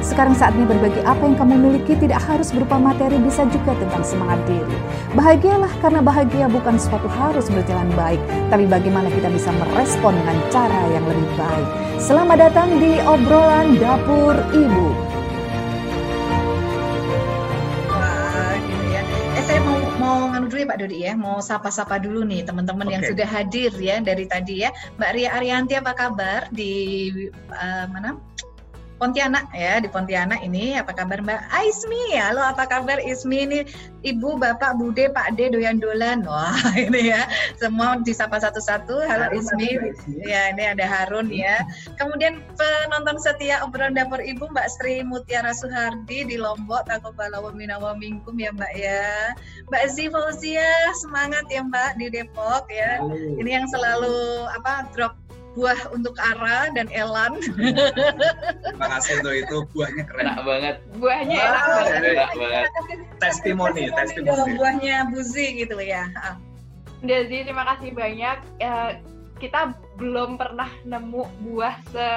sekarang saatnya berbagi apa yang kamu miliki tidak harus berupa materi, bisa juga tentang semangat diri. Bahagialah karena bahagia bukan suatu harus berjalan baik, tapi bagaimana kita bisa merespon dengan cara yang lebih baik. Selamat datang di obrolan dapur ibu. Wah, gitu ya. Eh saya mau mau nganu dulu ya Pak Dodi ya, mau sapa-sapa dulu nih teman-teman yang Oke. sudah hadir ya dari tadi ya. Mbak Ria Arianti apa kabar di eh, mana? Pontianak ya di Pontianak ini. Apa kabar Mbak? Aismi halo apa kabar Ismi ini? Ibu Bapak Bude Pak D doyan dolan. Wah ini ya semua disapa satu-satu. Halo Harun Ismi. ya ini ada Harun ya. Kemudian penonton setia obrolan dapur Ibu Mbak Sri Mutiara Suhardi di Lombok Takobalawa Minawa Mingkum ya Mbak ya. Mbak Zi Fauzia semangat ya Mbak di Depok ya. Ini yang selalu apa drop buah untuk Ara dan Elan Terima kasih untuk itu buahnya keren. enak banget buahnya Wah, enak banget. enak banget Testimoni, testimoni. buahnya Buzi gitu ya. Ah. Dezi terima kasih banyak. Eh, kita belum pernah nemu buah se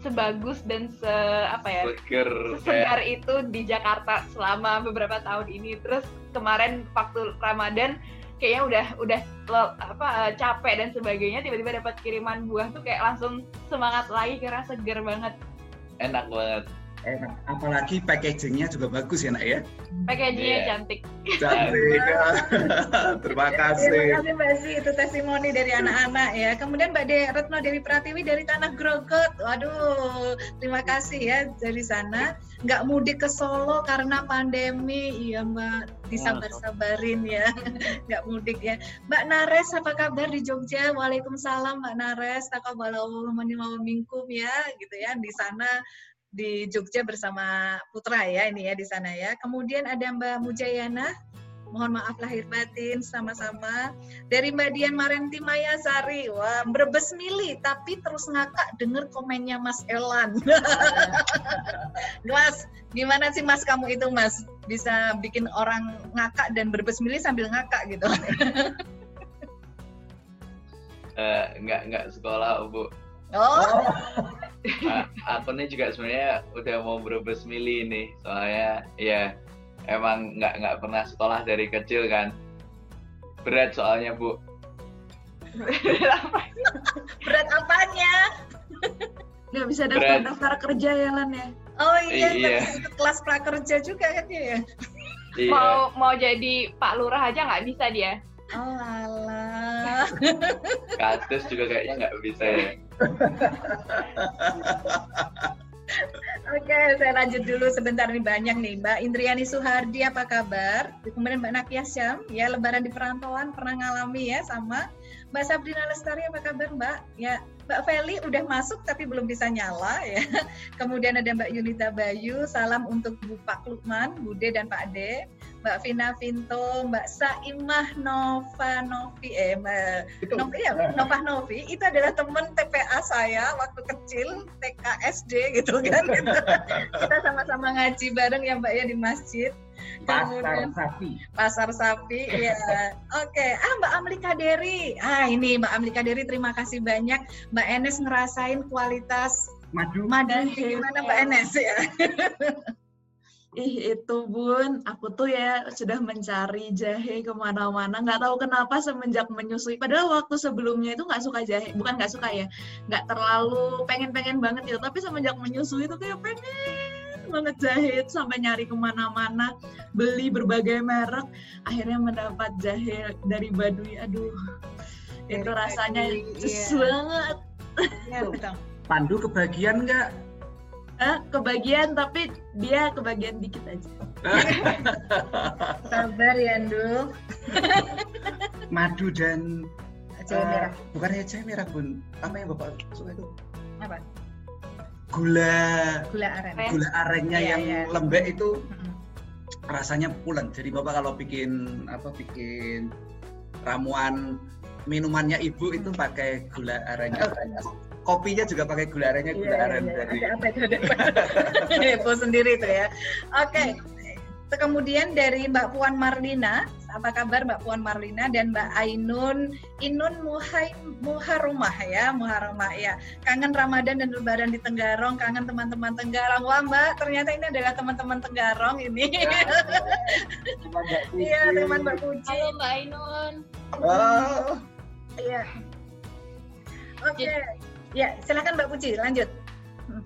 sebagus dan se apa ya burger sesegar itu di Jakarta selama beberapa tahun ini. Terus kemarin waktu Ramadan kayaknya udah udah le- apa eh, capek dan sebagainya tiba-tiba dapat kiriman buah tuh kayak langsung semangat lagi karena seger banget. enak banget Enak. Apalagi packagingnya juga bagus ya nak ya. Packagingnya Iya. cantik. Cantik. Terima Terima kasih. kasih Mbak Zi, itu testimoni dari anak-anak ya. Kemudian Mbak De Retno Dewi Pratiwi dari Tanah Grogot. Waduh, terima kasih ya dari sana. Nggak mudik ke Solo karena pandemi. Iya Mbak, disabar-sabarin ya. Nggak mudik ya. Mbak Nares, apa kabar di Jogja? Waalaikumsalam Mbak Nares. Takabalau mingkum ya, gitu ya. Di sana di Jogja bersama Putra ya ini ya di sana ya. Kemudian ada Mbak Mujayana, mohon maaf lahir batin sama-sama. Dari Mbak Dian Marenti Mayasari, wah berbes mili tapi terus ngakak denger komennya Mas Elan. Mas, gimana sih Mas kamu itu Mas bisa bikin orang ngakak dan berbes mili sambil ngakak gitu? Eh, nggak nggak sekolah bu Oh, Ah, akunnya juga sebenarnya udah mau berbes mili nih soalnya ya emang nggak nggak pernah sekolah dari kecil kan berat soalnya bu berat apanya? nggak bisa Berat. daftar daftar kerja ya Lan ya Oh iya, Iya. kelas prakerja juga kan dia ya? iya Mau mau jadi Pak Lurah aja nggak bisa dia. Oh alah. kasus juga kayaknya nggak bisa ya Oke, saya lanjut dulu sebentar nih banyak nih Mbak Indriani Suhardi apa kabar? Kemudian Mbak Nakia Syam, ya Lebaran di perantauan pernah ngalami ya sama. Mbak Sabrina Lestari apa kabar Mbak? Ya Mbak Feli udah masuk tapi belum bisa nyala ya. Kemudian ada Mbak Yunita Bayu, salam untuk Bu Pak Lukman, Bude dan Pak De. Mbak Vina Vinto, Mbak Saimah Nova Novi, eh Mbak Nova, iya, Nova Novi itu adalah teman TPA saya waktu kecil TK SD gitu kan. Kita sama-sama ngaji bareng ya Mbak ya di masjid. Pasar Kemudian- sapi. pasar sapi ya oke ah Mbak Amlika Deri ah ini Mbak Amlika Deri terima kasih banyak. Mbak Enes ngerasain kualitas Madu. madu gimana Mbak Enes ya ih itu bun. Aku tuh ya sudah mencari jahe ke mana-mana. Nggak tahu kenapa semenjak menyusui. Padahal waktu sebelumnya itu nggak suka jahe. Bukan nggak suka ya. Nggak terlalu pengen-pengen banget gitu. Tapi semenjak menyusui itu kayak pengen banget jahe itu sampai nyari ke mana-mana beli berbagai merek. Akhirnya mendapat jahe dari Baduy. Aduh itu Dari rasanya Baduy, iya. banget. Ya Pandu kebagian nggak? Eh, kebagian tapi dia kebagian dikit aja sabar ya Ndul Madu dan jahe eh, merah bukan ya jahe merah bun. Apa yang bapak suka itu? apa Gula gula aren gula arennya Iya, yang iya. lembek itu rasanya pulen. Jadi Bapak kalau bikin apa bikin ramuan minumannya Ibu itu pakai gula aren. Kopinya juga pakai gula arennya gula Iya, aren iya, dari ada apa itu ada sendiri itu ya. Oke. Kemudian dari Mbak Puan Marlina, apa kabar Mbak Puan Marlina dan Mbak Ainun Inun Muhai Muharumah ya, Muharumah ya. Kangen Ramadan dan Lebaran di Tenggarong, kangen teman-teman Tenggarong. Wah Mbak, ternyata ini adalah teman-teman Tenggarong ini. Iya, teman Mbak Puji. Halo Mbak Ainun. Oh, Iya. Oke. Ya, silakan Mbak Puji, lanjut.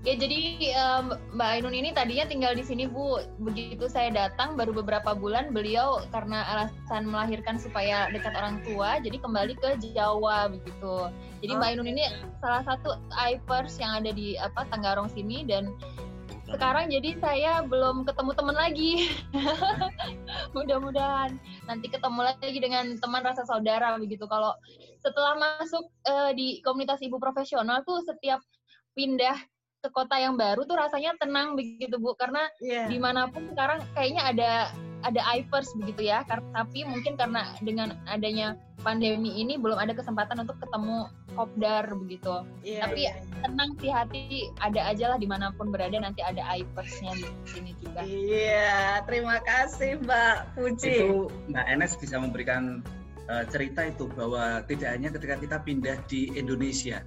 Ya jadi eh, Mbak Ainun ini tadinya tinggal di sini Bu. Begitu saya datang baru beberapa bulan beliau karena alasan melahirkan supaya dekat orang tua, jadi kembali ke Jawa begitu. Jadi Mbak Ainun ini salah satu IPers yang ada di apa Tenggarong sini dan sekarang jadi saya belum ketemu teman lagi. Mudah-mudahan nanti ketemu lagi dengan teman rasa saudara begitu. Kalau setelah masuk eh, di komunitas ibu profesional tuh setiap pindah ke kota yang baru tuh rasanya tenang begitu Bu karena Iya. di mana pun sekarang kayaknya ada ada IPers begitu ya tapi mungkin karena dengan adanya pandemi ini belum ada kesempatan untuk ketemu kopdar begitu Iya, tapi iya. tenang sih hati ada aja lah di mana pun berada nanti ada IPersnya di sini juga Iya, terima kasih Mbak Puji. itu Mbak Enes bisa memberikan eh, cerita itu bahwa tidak hanya ketika kita pindah di Indonesia,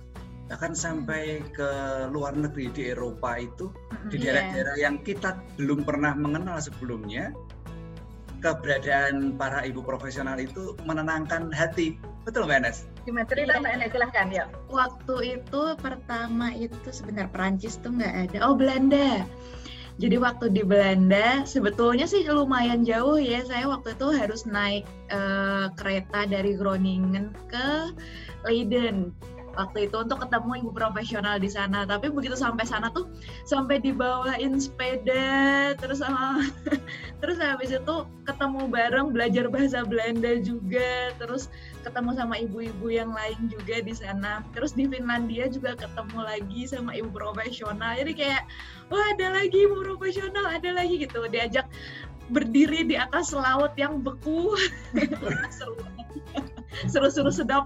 bahkan sampai ke luar negeri di Eropa itu di Iya. daerah-daerah yang kita belum pernah mengenal sebelumnya keberadaan para ibu profesional itu menenangkan hati betul mbak Enes Gimana cerita Iya. Mbak Enes? Silahkan ya. Waktu itu pertama itu sebentar Perancis tuh nggak ada. Oh Belanda. Jadi waktu di Belanda sebetulnya sih lumayan jauh ya. Saya waktu itu harus naik eh, kereta dari Groningen ke Leiden. Waktu itu untuk ketemu ibu profesional di sana. Tapi begitu sampai sana tuh sampai dibawain sepeda terus sama terus habis itu ketemu bareng belajar bahasa Belanda juga terus ketemu sama ibu-ibu yang lain juga di sana. Terus di Finlandia juga ketemu lagi sama ibu profesional. Jadi kayak wah ada lagi ibu profesional, ada lagi gitu. Diajak berdiri di atas laut yang beku. Seru. Seru-seru sedap.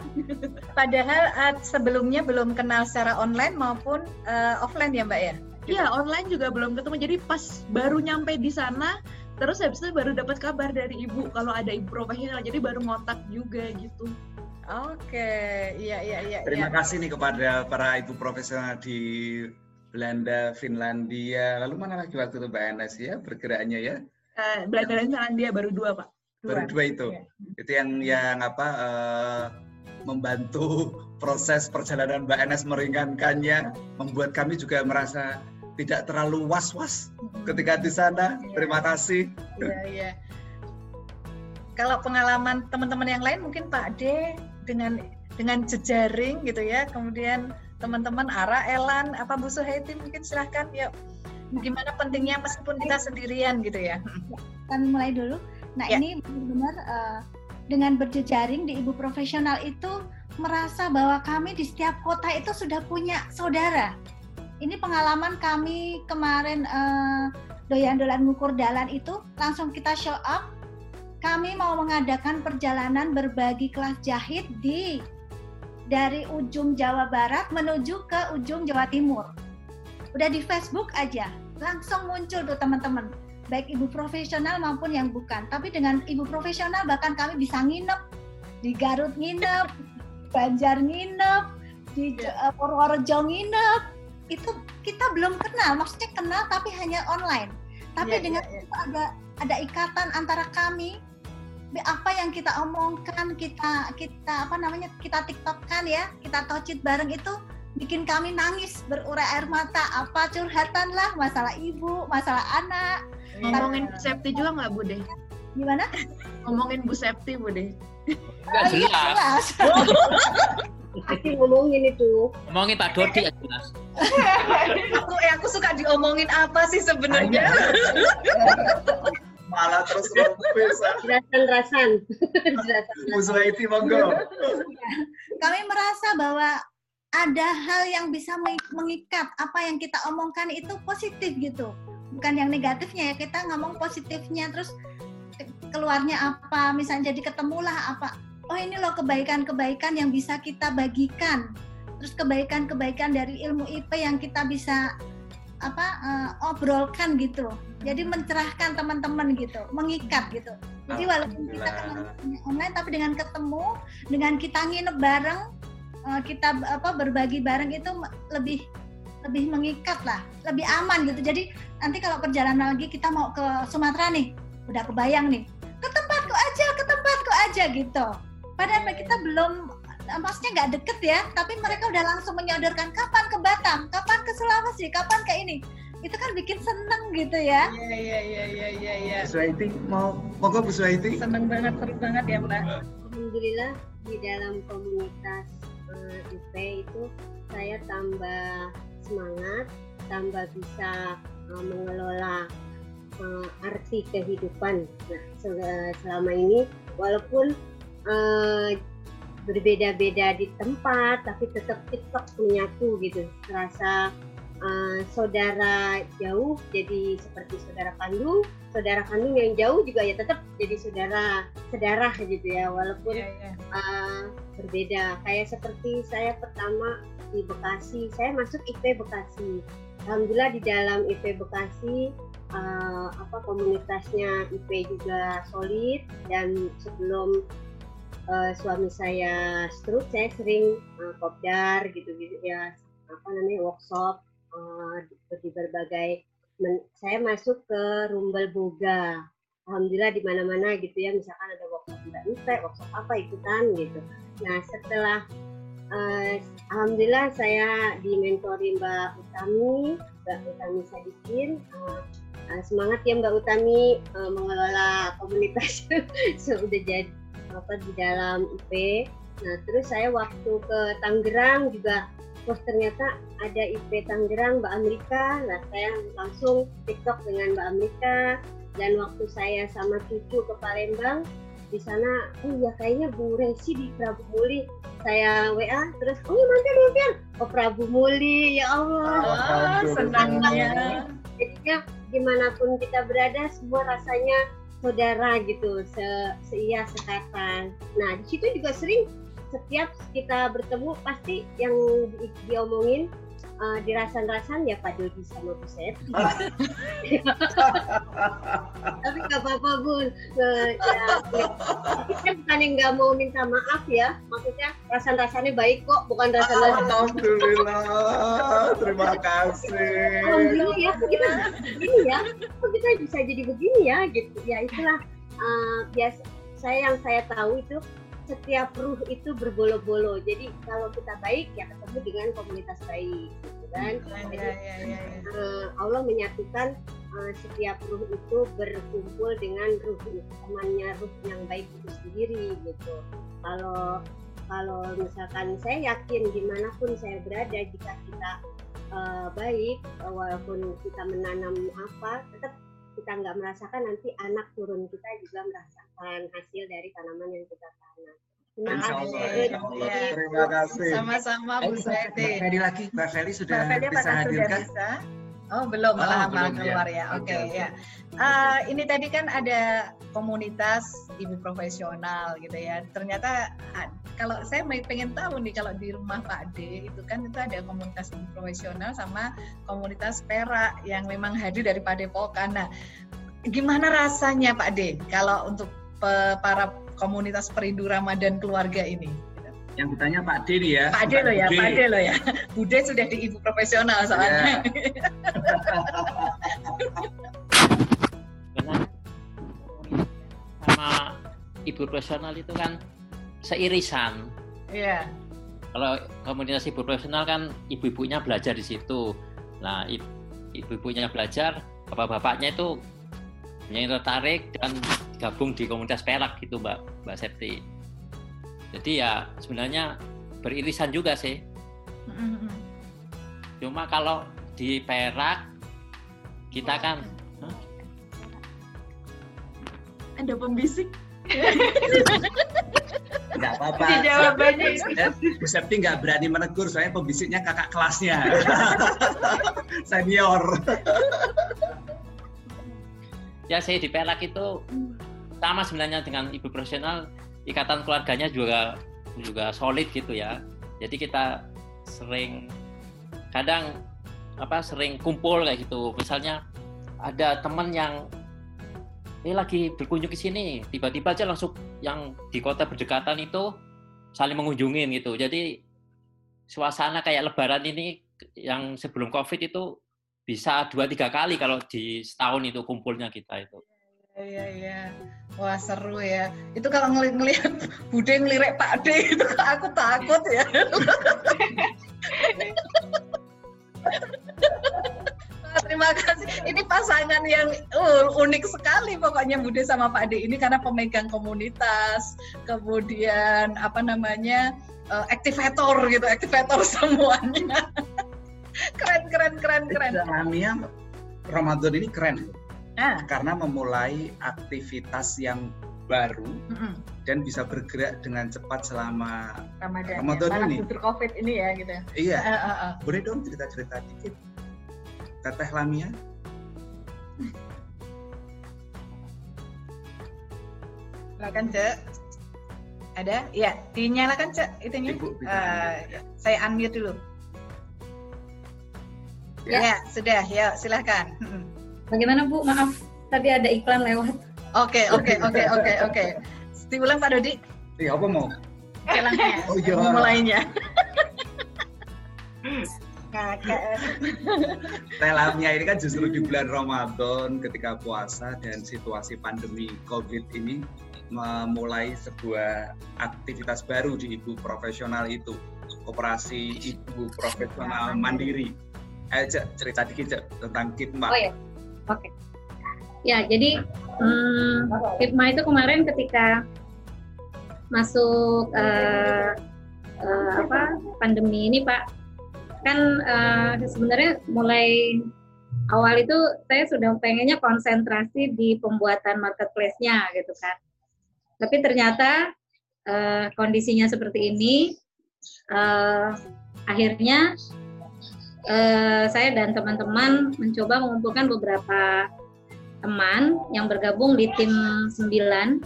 Padahal eh, sebelumnya belum kenal secara online maupun eh, offline ya Mbak ya. Iya, online juga belum ketemu. Jadi pas baru nyampe di sana, terus habis itu baru dapat kabar dari ibu kalau ada ibu profesional. Jadi baru ngontak juga gitu. Oke, iya iya iya. terima iya. kasih nih kepada para ibu profesional di Belanda Finlandia lalu mana lagi waktu itu mbak Enes ya bergeraknya ya Eh, Belanda dan Finlandia baru dua, Pak. Baru dua itu Iya. itu yang yang apa eh, membantu proses perjalanan Mbak Enes meringankannya membuat kami juga merasa tidak terlalu was-was ketika di sana Iya. terima kasih Iya iya. Kalau pengalaman teman-teman yang lain mungkin Pak D dengan dengan jejaring gitu ya. Kemudian teman-teman Ara, Elan, apa Bu Suhaiti mungkin silahkan yuk. Gimana pentingnya meskipun kita sendirian gitu ya. kami mulai dulu. Nah Ya. ini benar-benar eh, dengan berjejaring di ibu profesional itu merasa bahwa kami di setiap kota itu sudah punya saudara. Ini pengalaman kami kemarin eh, doyan-doyan ngukur dalan itu langsung kita show up. Kami mau mengadakan perjalanan berbagi kelas jahit di dari ujung Jawa Barat menuju ke ujung Jawa Timur. Udah di Facebook aja, langsung muncul tuh teman-teman baik ibu profesional maupun yang bukan. Tapi dengan ibu profesional bahkan kami bisa nginep di Garut nginep, Banjar nginep, di eh, Purworejo nginep. Itu kita belum kenal, maksudnya kenal tapi hanya online. Tapi Iya, dengan iya, iya. itu ada ada ikatan antara kami apa yang kita omongkan kita kita apa namanya kita tiktokkan ya kita tocit bareng itu bikin kami nangis berurai air mata apa curhatan lah masalah ibu masalah anak Ngomongin Bu Septi juga nggak, Bu Deh? gimana Ngomongin Bu Septi, Bu Deh. Nggak Oh, iya, jelas. Aki ngomongin itu. Ngomongin Pak Dodi ya jelas. aku eh, aku suka diomongin apa sih sebenarnya? malah terus Jelasan-jelasan. Jelasan. Muswaiti monggo kami merasa bahwa ada hal yang bisa mengi- mengikat apa yang kita omongkan itu positif gitu bukan yang negatifnya ya kita ngomong positifnya terus ke- keluarnya apa misalnya jadi ketemulah apa. Oh ini loh kebaikan-kebaikan yang bisa kita bagikan. Terus kebaikan-kebaikan dari ilmu IP yang kita bisa apa eh, obrolkan gitu jadi mencerahkan teman-teman gitu mengikat gitu. Jadi walaupun kita kenalnya online tapi dengan ketemu dengan kita nginep bareng eh, kita apa berbagi bareng itu lebih lebih mengikat lah lebih aman gitu jadi nanti kalau perjalanan lagi kita mau ke Sumatera nih udah kebayang nih ke tempatku aja ke tempatku aja gitu padahal kita belum eh, maksudnya nggak deket ya tapi mereka udah langsung menyodorkan kapan ke Batam kapan ke Sulawesi kapan ke ini itu kan bikin seneng gitu ya Iya iya iya iya iya. iya. Bu Suhaiti mau monggo Bu Suhaiti. Seneng banget seru banget ya Mbak. Alhamdulillah di dalam komunitas IP itu saya tambah semangat, tambah bisa eh, mengelola eh, arti kehidupan. Nah, sel- selama ini walaupun eh, berbeda-beda di tempat, tapi tetap TikTok menyatu gitu. Terasa eh, saudara jauh jadi seperti saudara kandung, saudara kandung yang jauh juga ya tetap jadi saudara sedarah gitu ya, walaupun Iya iya. uh, berbeda. Kayak seperti saya pertama di Bekasi, saya masuk IP Bekasi. Alhamdulillah di dalam IP Bekasi uh, apa komunitasnya IP juga solid. Dan sebelum uh, suami saya stroke saya sering uh, kopdar gitu-gitu ya apa namanya workshop uh, di, berbagai men- saya masuk ke Rumbel Boga. Alhamdulillah di mana-mana gitu ya misalkan ada workshop mbak Nite, workshop apa ikutan gitu. Nah setelah eh, alhamdulillah saya dimentori mbak Utami mbak Utami Sadikin. Eh, eh, semangat ya mbak Utami eh, mengelola komunitas sudah jadi apa di dalam IP nah terus saya waktu ke Tangerang juga Terus ternyata ada IP Tangerang Mbak Amerika, nah saya langsung TikTok dengan Mbak Amerika, dan waktu saya sama cucu ke Palembang di sana oh ya kayaknya Bu Resi di Prabu Muli. Saya WA terus oh ya mampir mampir. Ke Prabu Muli ya Allah. Alhamdulillah. senangnya. jadinya di mana pun kita berada semua rasanya saudara gitu se seia sekatan nah di situ juga sering setiap kita bertemu pasti yang di- diomongin eh, di rasan-rasan ya Pak Dodi sama Bu Septi tapi nggak apa-apa bun. Eh, ya, ya. kita bukan yang nggak mau minta maaf ya. Maksudnya rasan-rasannya baik kok bukan rasan-rasan. Alhamdulillah. Terima kasih. Alhamdulillah ya. Kita begini ya? Kok kita bisa jadi begini ya gitu. Ya itulah. Eh, biasa saya yang saya tahu itu setiap ruh itu berbolo-bolo jadi kalau kita baik ya ketemu dengan komunitas baik gitu kan Iya jadi iya iya. iya. eh, Allah menyatukan eh, setiap ruh itu berkumpul dengan ruh temannya ruh yang baik itu sendiri gitu. Kalau kalau misalkan saya yakin di mana pun saya berada jika kita eh, baik walaupun kita menanam apa tetap kita nggak merasakan nanti anak turun kita juga merasakan hasil dari tanaman yang kita tanam. Terima Insya Allah, kasih. insya Allah. Iya. Terima kasih. Sama-sama Bu Suhaiti. Mbak Feli lagi, Mbak Feli sudah Mbak Feli bisa hadirkan? bisa? Oh belum, Oh, malah malah belum, ya. keluar ya. Oke Oke, oke. ya. Ah, ini tadi kan ada komunitas ibu profesional gitu ya. Ternyata ah, kalau saya pengen tahu nih kalau di rumah Pak D itu kan itu ada komunitas ibu profesional sama komunitas perak yang memang hadir dari Padepokan. Nah, gimana rasanya Pak D kalau untuk para komunitas perindu Ramadan keluarga ini? Yang ditanya Pak D nih ya. Pak D loh ya, Bude. Pak D loh ya. Bude sudah di ibu profesional soalnya. karena sama ibu profesional itu kan seirisan Iya. kalau komunitas ibu profesional kan ibu-ibunya belajar di situ nah ibu-ibunya belajar bapak-bapaknya itu yang tertarik dan gabung di komunitas perak gitu mbak mbak Septi jadi ya sebenarnya beririsan juga sih cuma kalau di perak kita kan Ada pembisik. Nggak apa-apa. Jawabannya. Ya, Bu Septi nggak berani menegur, soalnya pembisiknya kakak kelasnya. Senior. Ya saya di Pelak itu sama sebenarnya dengan ibu profesional ikatan keluarganya juga juga solid gitu ya. Jadi kita sering kadang apa sering kumpul kayak gitu. Misalnya ada teman yang ini lagi berkunjung ke sini tiba-tiba aja langsung yang di kota berdekatan itu saling mengunjungin gitu. Jadi suasana kayak lebaran ini yang sebelum covid itu bisa dua tiga kali kalau di setahun itu kumpulnya kita itu Iya iya. Wah seru ya. Itu kalau ngelihat ngelihat Bude ngelirik Pak D itu aku takut ya. Terima kasih. Ini pasangan yang uh, unik sekali pokoknya Bude sama Pak D ini karena pemegang komunitas, kemudian apa namanya uh, aktivator gitu, aktivator semuanya. Keren keren keren keren. Islamia Ramadan ini keren Ah. karena memulai aktivitas yang baru Mm-mm. dan bisa bergerak dengan cepat selama Ramadan. Ramadan ya. Ini. COVID ini ya gitu. iya Ah, ah, ah. boleh dong cerita-cerita dikit Teteh Lamia Silakan Cek. Ada? Iya, dinyalakan Cek itunya. Ibu Eh, saya unmute dulu. Ya. Ya, sudah. Ya, silakan. Mm-mm. Bagaimana Bu? Maaf, tadi ada iklan lewat. Oke, oke, oke, oke, oke. Diulang Pak Dodi. iya apa mau Oke, langsung ya. Oh, iya. Mulainya. Kakak. Lamia ini kan justru di bulan Ramadan ketika puasa dan situasi pandemi COVID ini memulai sebuah aktivitas baru di ibu profesional itu koperasi ibu profesional mandiri. Ayo Cek, cerita dikit Cek, tentang Kitma. Oh ya, oke. Ya, jadi hmm, Hikmah itu kemarin ketika masuk eh, eh, apa pandemi ini Pak, kan eh, sebenarnya mulai awal itu saya sudah pengennya konsentrasi di pembuatan marketplace-nya gitu kan. Tapi ternyata eh, kondisinya seperti ini, eh, akhirnya eh, saya dan teman-teman mencoba mengumpulkan beberapa teman yang bergabung di tim 9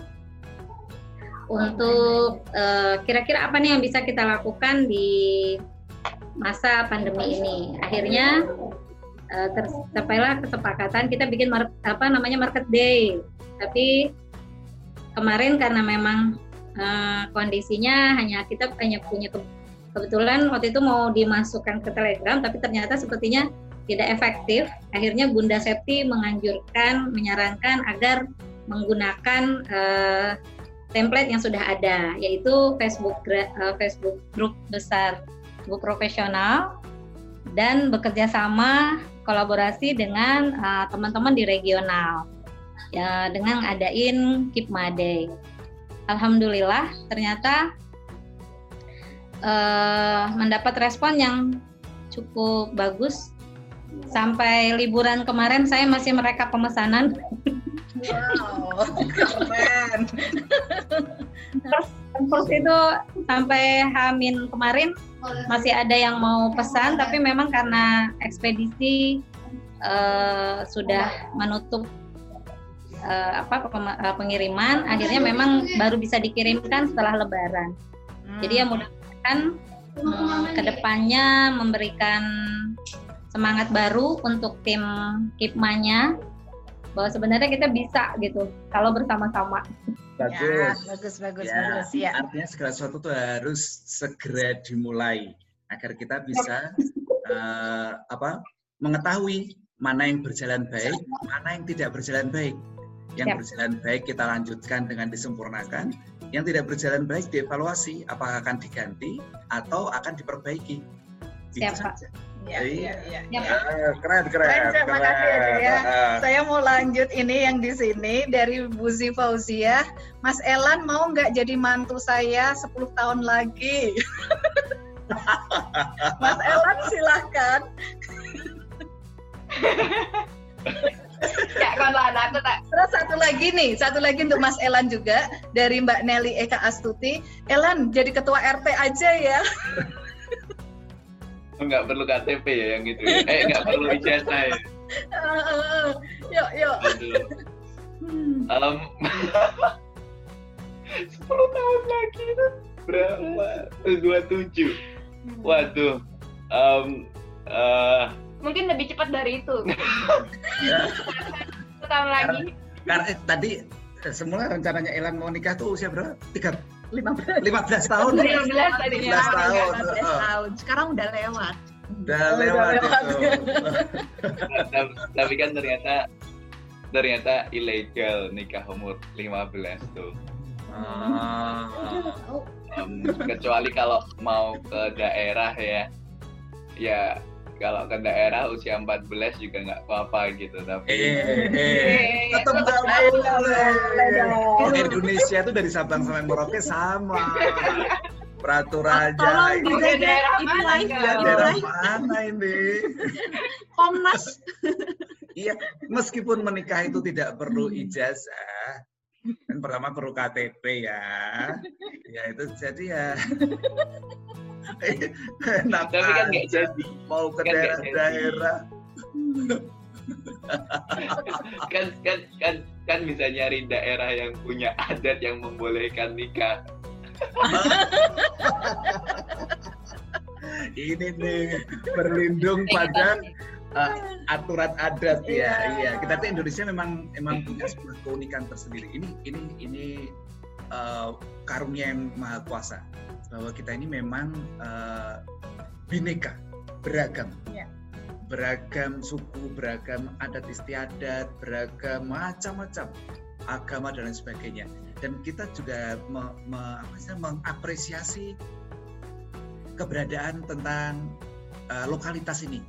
untuk eh, kira-kira apa nih yang bisa kita lakukan di masa pandemi ini. Akhirnya eh, tercapailah kesepakatan kita bikin apa namanya market day. Tapi kemarin karena memang eh, kondisinya hanya kita hanya punya kebetulan waktu itu mau dimasukkan ke Telegram tapi ternyata sepertinya tidak efektif. Akhirnya Bunda Septi menganjurkan, menyarankan agar menggunakan eh, template yang sudah ada, yaitu Facebook eh, Facebook grup besar, grup profesional, dan bekerja sama kolaborasi dengan eh, teman-teman di regional, ya dengan ngadain Keep Day. Alhamdulillah, ternyata eh, mendapat respon yang cukup bagus. Sampai liburan kemarin saya masih merekap pemesanan. Wow, keren. terus terus itu sampai Hamin kemarin masih ada yang mau pesan tapi memang karena ekspedisi eh, sudah menutup eh, apa pengiriman akhirnya memang baru bisa dikirimkan setelah Lebaran. Jadi ya mudah-mudahan hmm, ke depannya memberikan semangat baru untuk tim Kipmanya bahwa sebenarnya kita bisa gitu kalau bersama-sama. Ya, Bagus. bagus, bagus, Ya, bagus. Ya. Artinya segala sesuatu itu harus segera dimulai agar kita bisa eh, apa mengetahui mana yang berjalan baik, mana yang tidak berjalan baik. Yang Siap. berjalan baik kita lanjutkan dengan disempurnakan, yang tidak berjalan baik dievaluasi apakah akan diganti atau akan diperbaiki. Itu saja. Ya, ya, ya. Ya, keren, keren. Keren, Cak. Makasih ya. Saya mau lanjut ini yang di sini dari Buzi Fauzia. Mas Elan mau nggak jadi mantu saya 10 tahun lagi? Mas Elan silahkan. Ya, kon lah aku tak. Terus satu lagi nih, satu lagi untuk Mas Elan juga dari Mbak Nelly Eka Astuti. Elan jadi ketua RT aja ya. nggak perlu KTP ya yang gitu ya. eh nggak perlu ijazah ya yuk, yuk. Aduh. Hmm. Um, 10 tahun lagi itu berapa? 27. Waduh. Um, uh, Mungkin lebih cepat dari itu. Ya, tahun lagi. karena eh, tadi eh, semula rencananya Elan mau nikah tuh usia berapa? Tiga, 15 15 tahun. 15 tadinya. 15 tahun. 15 tahun. Sekarang udah lewat. Udah Udah lewat lewat. itu. tapi, tapi kan ternyata ternyata ilegal nikah umur 15 tuh. Ah. Um, kecuali kalau mau ke daerah ya. Ya kalau ke daerah usia 14 juga nggak apa-apa gitu tapi Eh, eh, tetap nggak boleh. Oh, Indonesia tuh dari Sabang sampai Merauke sama. Peraturannya Tolong ini dijaga daerah ini mana, ya, daerah mana ini? Komnas. Iya, meskipun menikah itu tidak perlu ijazah, kan pertama perlu KTP ya, ya itu jadi ya. Enak tapi kan nggak jadi mau ke kan daerah-daerah. kan kan kan kan bisa nyari daerah yang punya adat yang membolehkan nikah Ini nih berlindung pada uh, aturan adat ya. Iya. Iya, kita tuh Indonesia memang memang punya sebuah keunikan tersendiri. Ini ini ini uh, karunia yang maha kuasa bahwa kita ini memang uh, bineka, beragam. Iya. Beragam suku, beragam adat istiadat, beragam macam-macam agama dan lain sebagainya. Dan kita juga me, me- apa sih, mengapresiasi keberadaan tentang uh, lokalitas ini,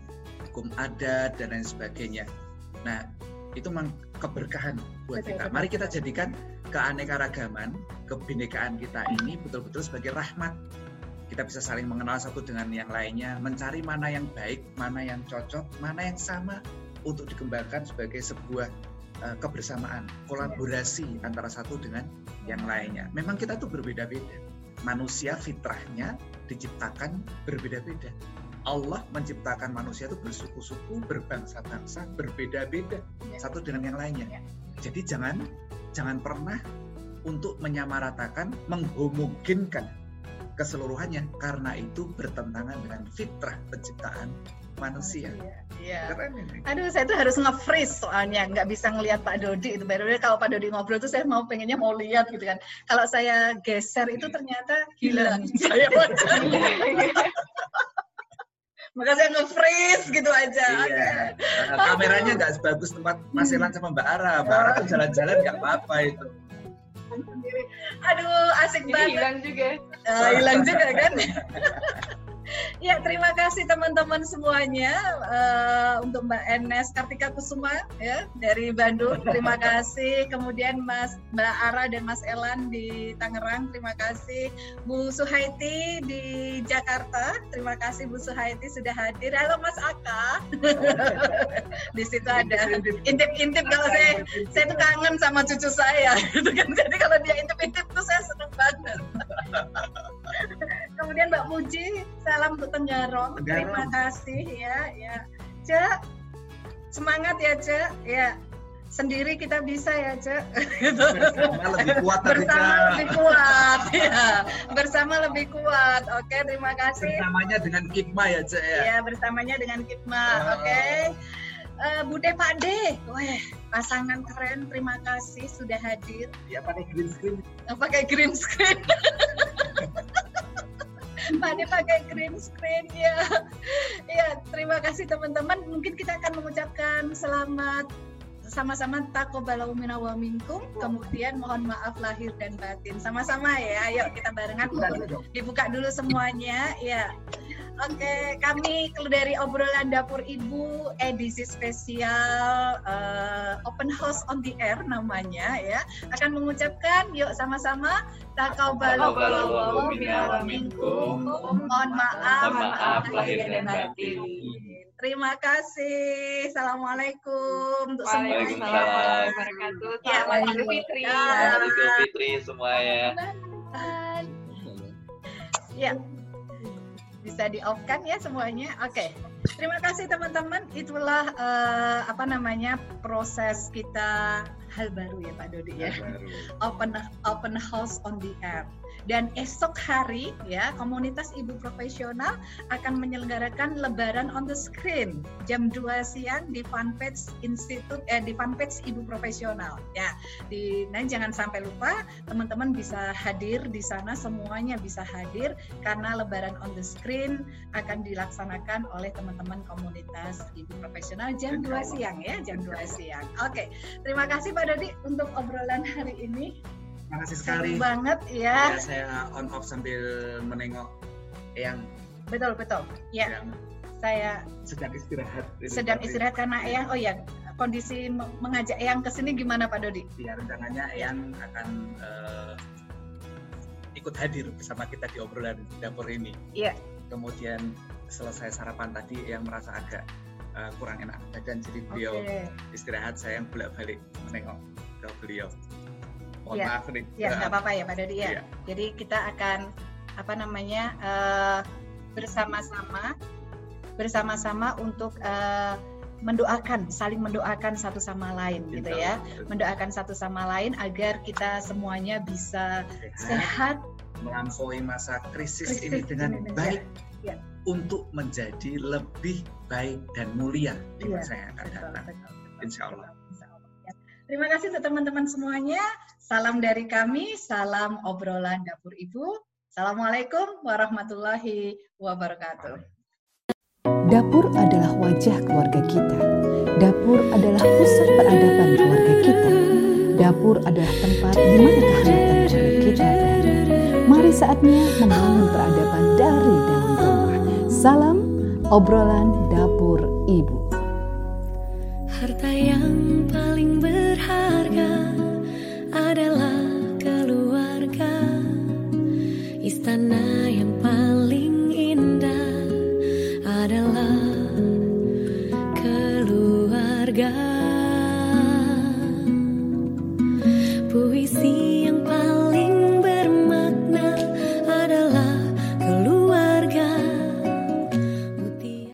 hukum adat dan lain sebagainya. Nah, itu memang keberkahan buat Betul, kita. betul. Mari kita jadikan keanekaragaman, kebinekaan kita ini betul-betul sebagai rahmat. Kita bisa saling mengenal satu dengan yang lainnya, mencari mana yang baik, mana yang cocok, mana yang sama untuk dikembangkan sebagai sebuah uh, kebersamaan, kolaborasi antara satu dengan yang lainnya. Memang kita tuh berbeda-beda. Manusia fitrahnya diciptakan berbeda-beda. Allah menciptakan manusia itu bersuku-suku, berbangsa-bangsa, berbeda-beda Ya. satu dengan yang lainnya. Ya. Jadi jangan jangan pernah untuk menyamaratakan, menghomogenkan keseluruhannya karena itu bertentangan dengan fitrah penciptaan manusia. Iya. Keren ini. Aduh, saya tuh harus nge-freeze soalnya nggak bisa ngelihat Pak Dodi itu. Baru kalau Pak Dodi ngobrol tuh saya mau pengennya mau lihat gitu kan. Kalau saya geser itu ternyata hilang saya wajahnya. Maka saya nge-freeze gitu aja. Iya. Nah, kameranya nggak sebagus tempat Mas Elan sama Mbak Ara. Mbak Ara tuh jalan-jalan nggak apa-apa itu. Sendiri. Aduh, asik Jadi banget. hilang juga. Eh, hilang juga kan? ya, terima kasih teman-teman semuanya eh, untuk Mbak Enes Kartika Kusuma ya dari Bandung. Terima kasih. Kemudian Mas Mbak Ara dan Mas Elan di Tangerang. Terima kasih. Bu Suhaiti di Jakarta. Terima kasih Bu Suhaiti sudah hadir. Halo Mas Aka. di situ ada intip-intip kalau saya saya tuh kangen sama cucu saya kan. Jadi kalau dia intip-intip tuh saya seneng banget. Kemudian Mbak Muji, salam Tenggarong. Tenggarong. Terima kasih ya, ya. Cek, semangat ya Cek. Ya, sendiri kita bisa ya Cek. Bersama lebih kuat Bersama Cak. lebih kuat, ya. Bersama lebih kuat. Oke, terima kasih. Bersamanya dengan hikmah ya, Cek ya. Ya, bersamanya dengan Kitma. Oh. Oke. Eh, Bude Pak D, weh, pasangan keren. Terima kasih sudah hadir. Ya pakai green screen. Oh, pakai green screen. D pakai green screen ya. Ya, terima kasih teman-teman. Mungkin kita akan mengucapkan selamat sama-sama takobalau wa minkum. Kemudian mohon maaf lahir dan batin. Sama-sama ya. Yuk kita barengan dibuka dulu semuanya. Ya. Oke, kami dari obrolan dapur ibu edisi spesial eh, open house on the air namanya ya akan mengucapkan yuk sama-sama takabbalallahu minna wa minkum. Mohon maaf, maaf lahir dan batin. Terima kasih. Assalamualaikum untuk Waalaikumsalam semuanya. warahmatullahi wabarakatuh. Ya, Selamat Idul Fitri. Ya. Selamat Idul Fitri semuanya. Ya. Bisa di off kan ya semuanya? Oke. Terima kasih teman-teman. Itulah uh, apa namanya proses kita hal baru ya Pak Dodi ya. Open open house on the air. Dan esok hari ya komunitas ibu profesional akan menyelenggarakan Lebaran on the screen jam 2 siang di fanpage Institut eh di fanpage ibu profesional ya. Di nah jangan sampai lupa teman-teman bisa hadir di sana semuanya bisa hadir karena Lebaran on the screen akan dilaksanakan oleh teman-teman komunitas ibu profesional jam 2 siang ya jam 2 siang. Oke, terima kasih Pak Dodi untuk obrolan hari ini. Terima kasih sekali. Seru banget ya. ya. Saya on off sambil menengok yang Betul betul. Ya. yang Saya sedang istirahat. Sedang tadi. istirahat karena Eyang oh ya kondisi me- mengajak Eyang ke sini gimana Pak Dodi? Ya rencananya yang akan eh, ikut hadir bersama kita di obrolan dapur ini. Iya. Kemudian selesai sarapan tadi yang merasa agak eh, kurang enak badan jadi beliau Oke. istirahat saya yang bolak balik menengok ke beliau. Mohon Iya. maaf nih. Ya nggak apa-apa ya Pak Dodi ya. Iya. Jadi kita akan apa namanya eh, bersama-sama bersama-sama untuk eh, mendoakan saling mendoakan satu sama lain gitu ya. Mendoakan satu sama lain agar kita semuanya bisa Sehat, sehat melampaui masa krisis, Krisis ini dengan ini, baik ya. untuk menjadi lebih baik dan mulia di Iya, masa yang akan datang. betul, betul. Insya Allah. Insya Allah, ya. Terima kasih untuk teman-teman semuanya. Salam dari kami, salam obrolan dapur ibu. Assalamualaikum warahmatullahi wabarakatuh. Dapur adalah wajah keluarga kita. Dapur adalah pusat peradaban keluarga kita. Dapur adalah tempat di mana kehangatan keluarga kita berada. Mari saatnya membangun peradaban dari dalam rumah. Salam obrolan dapur ibu.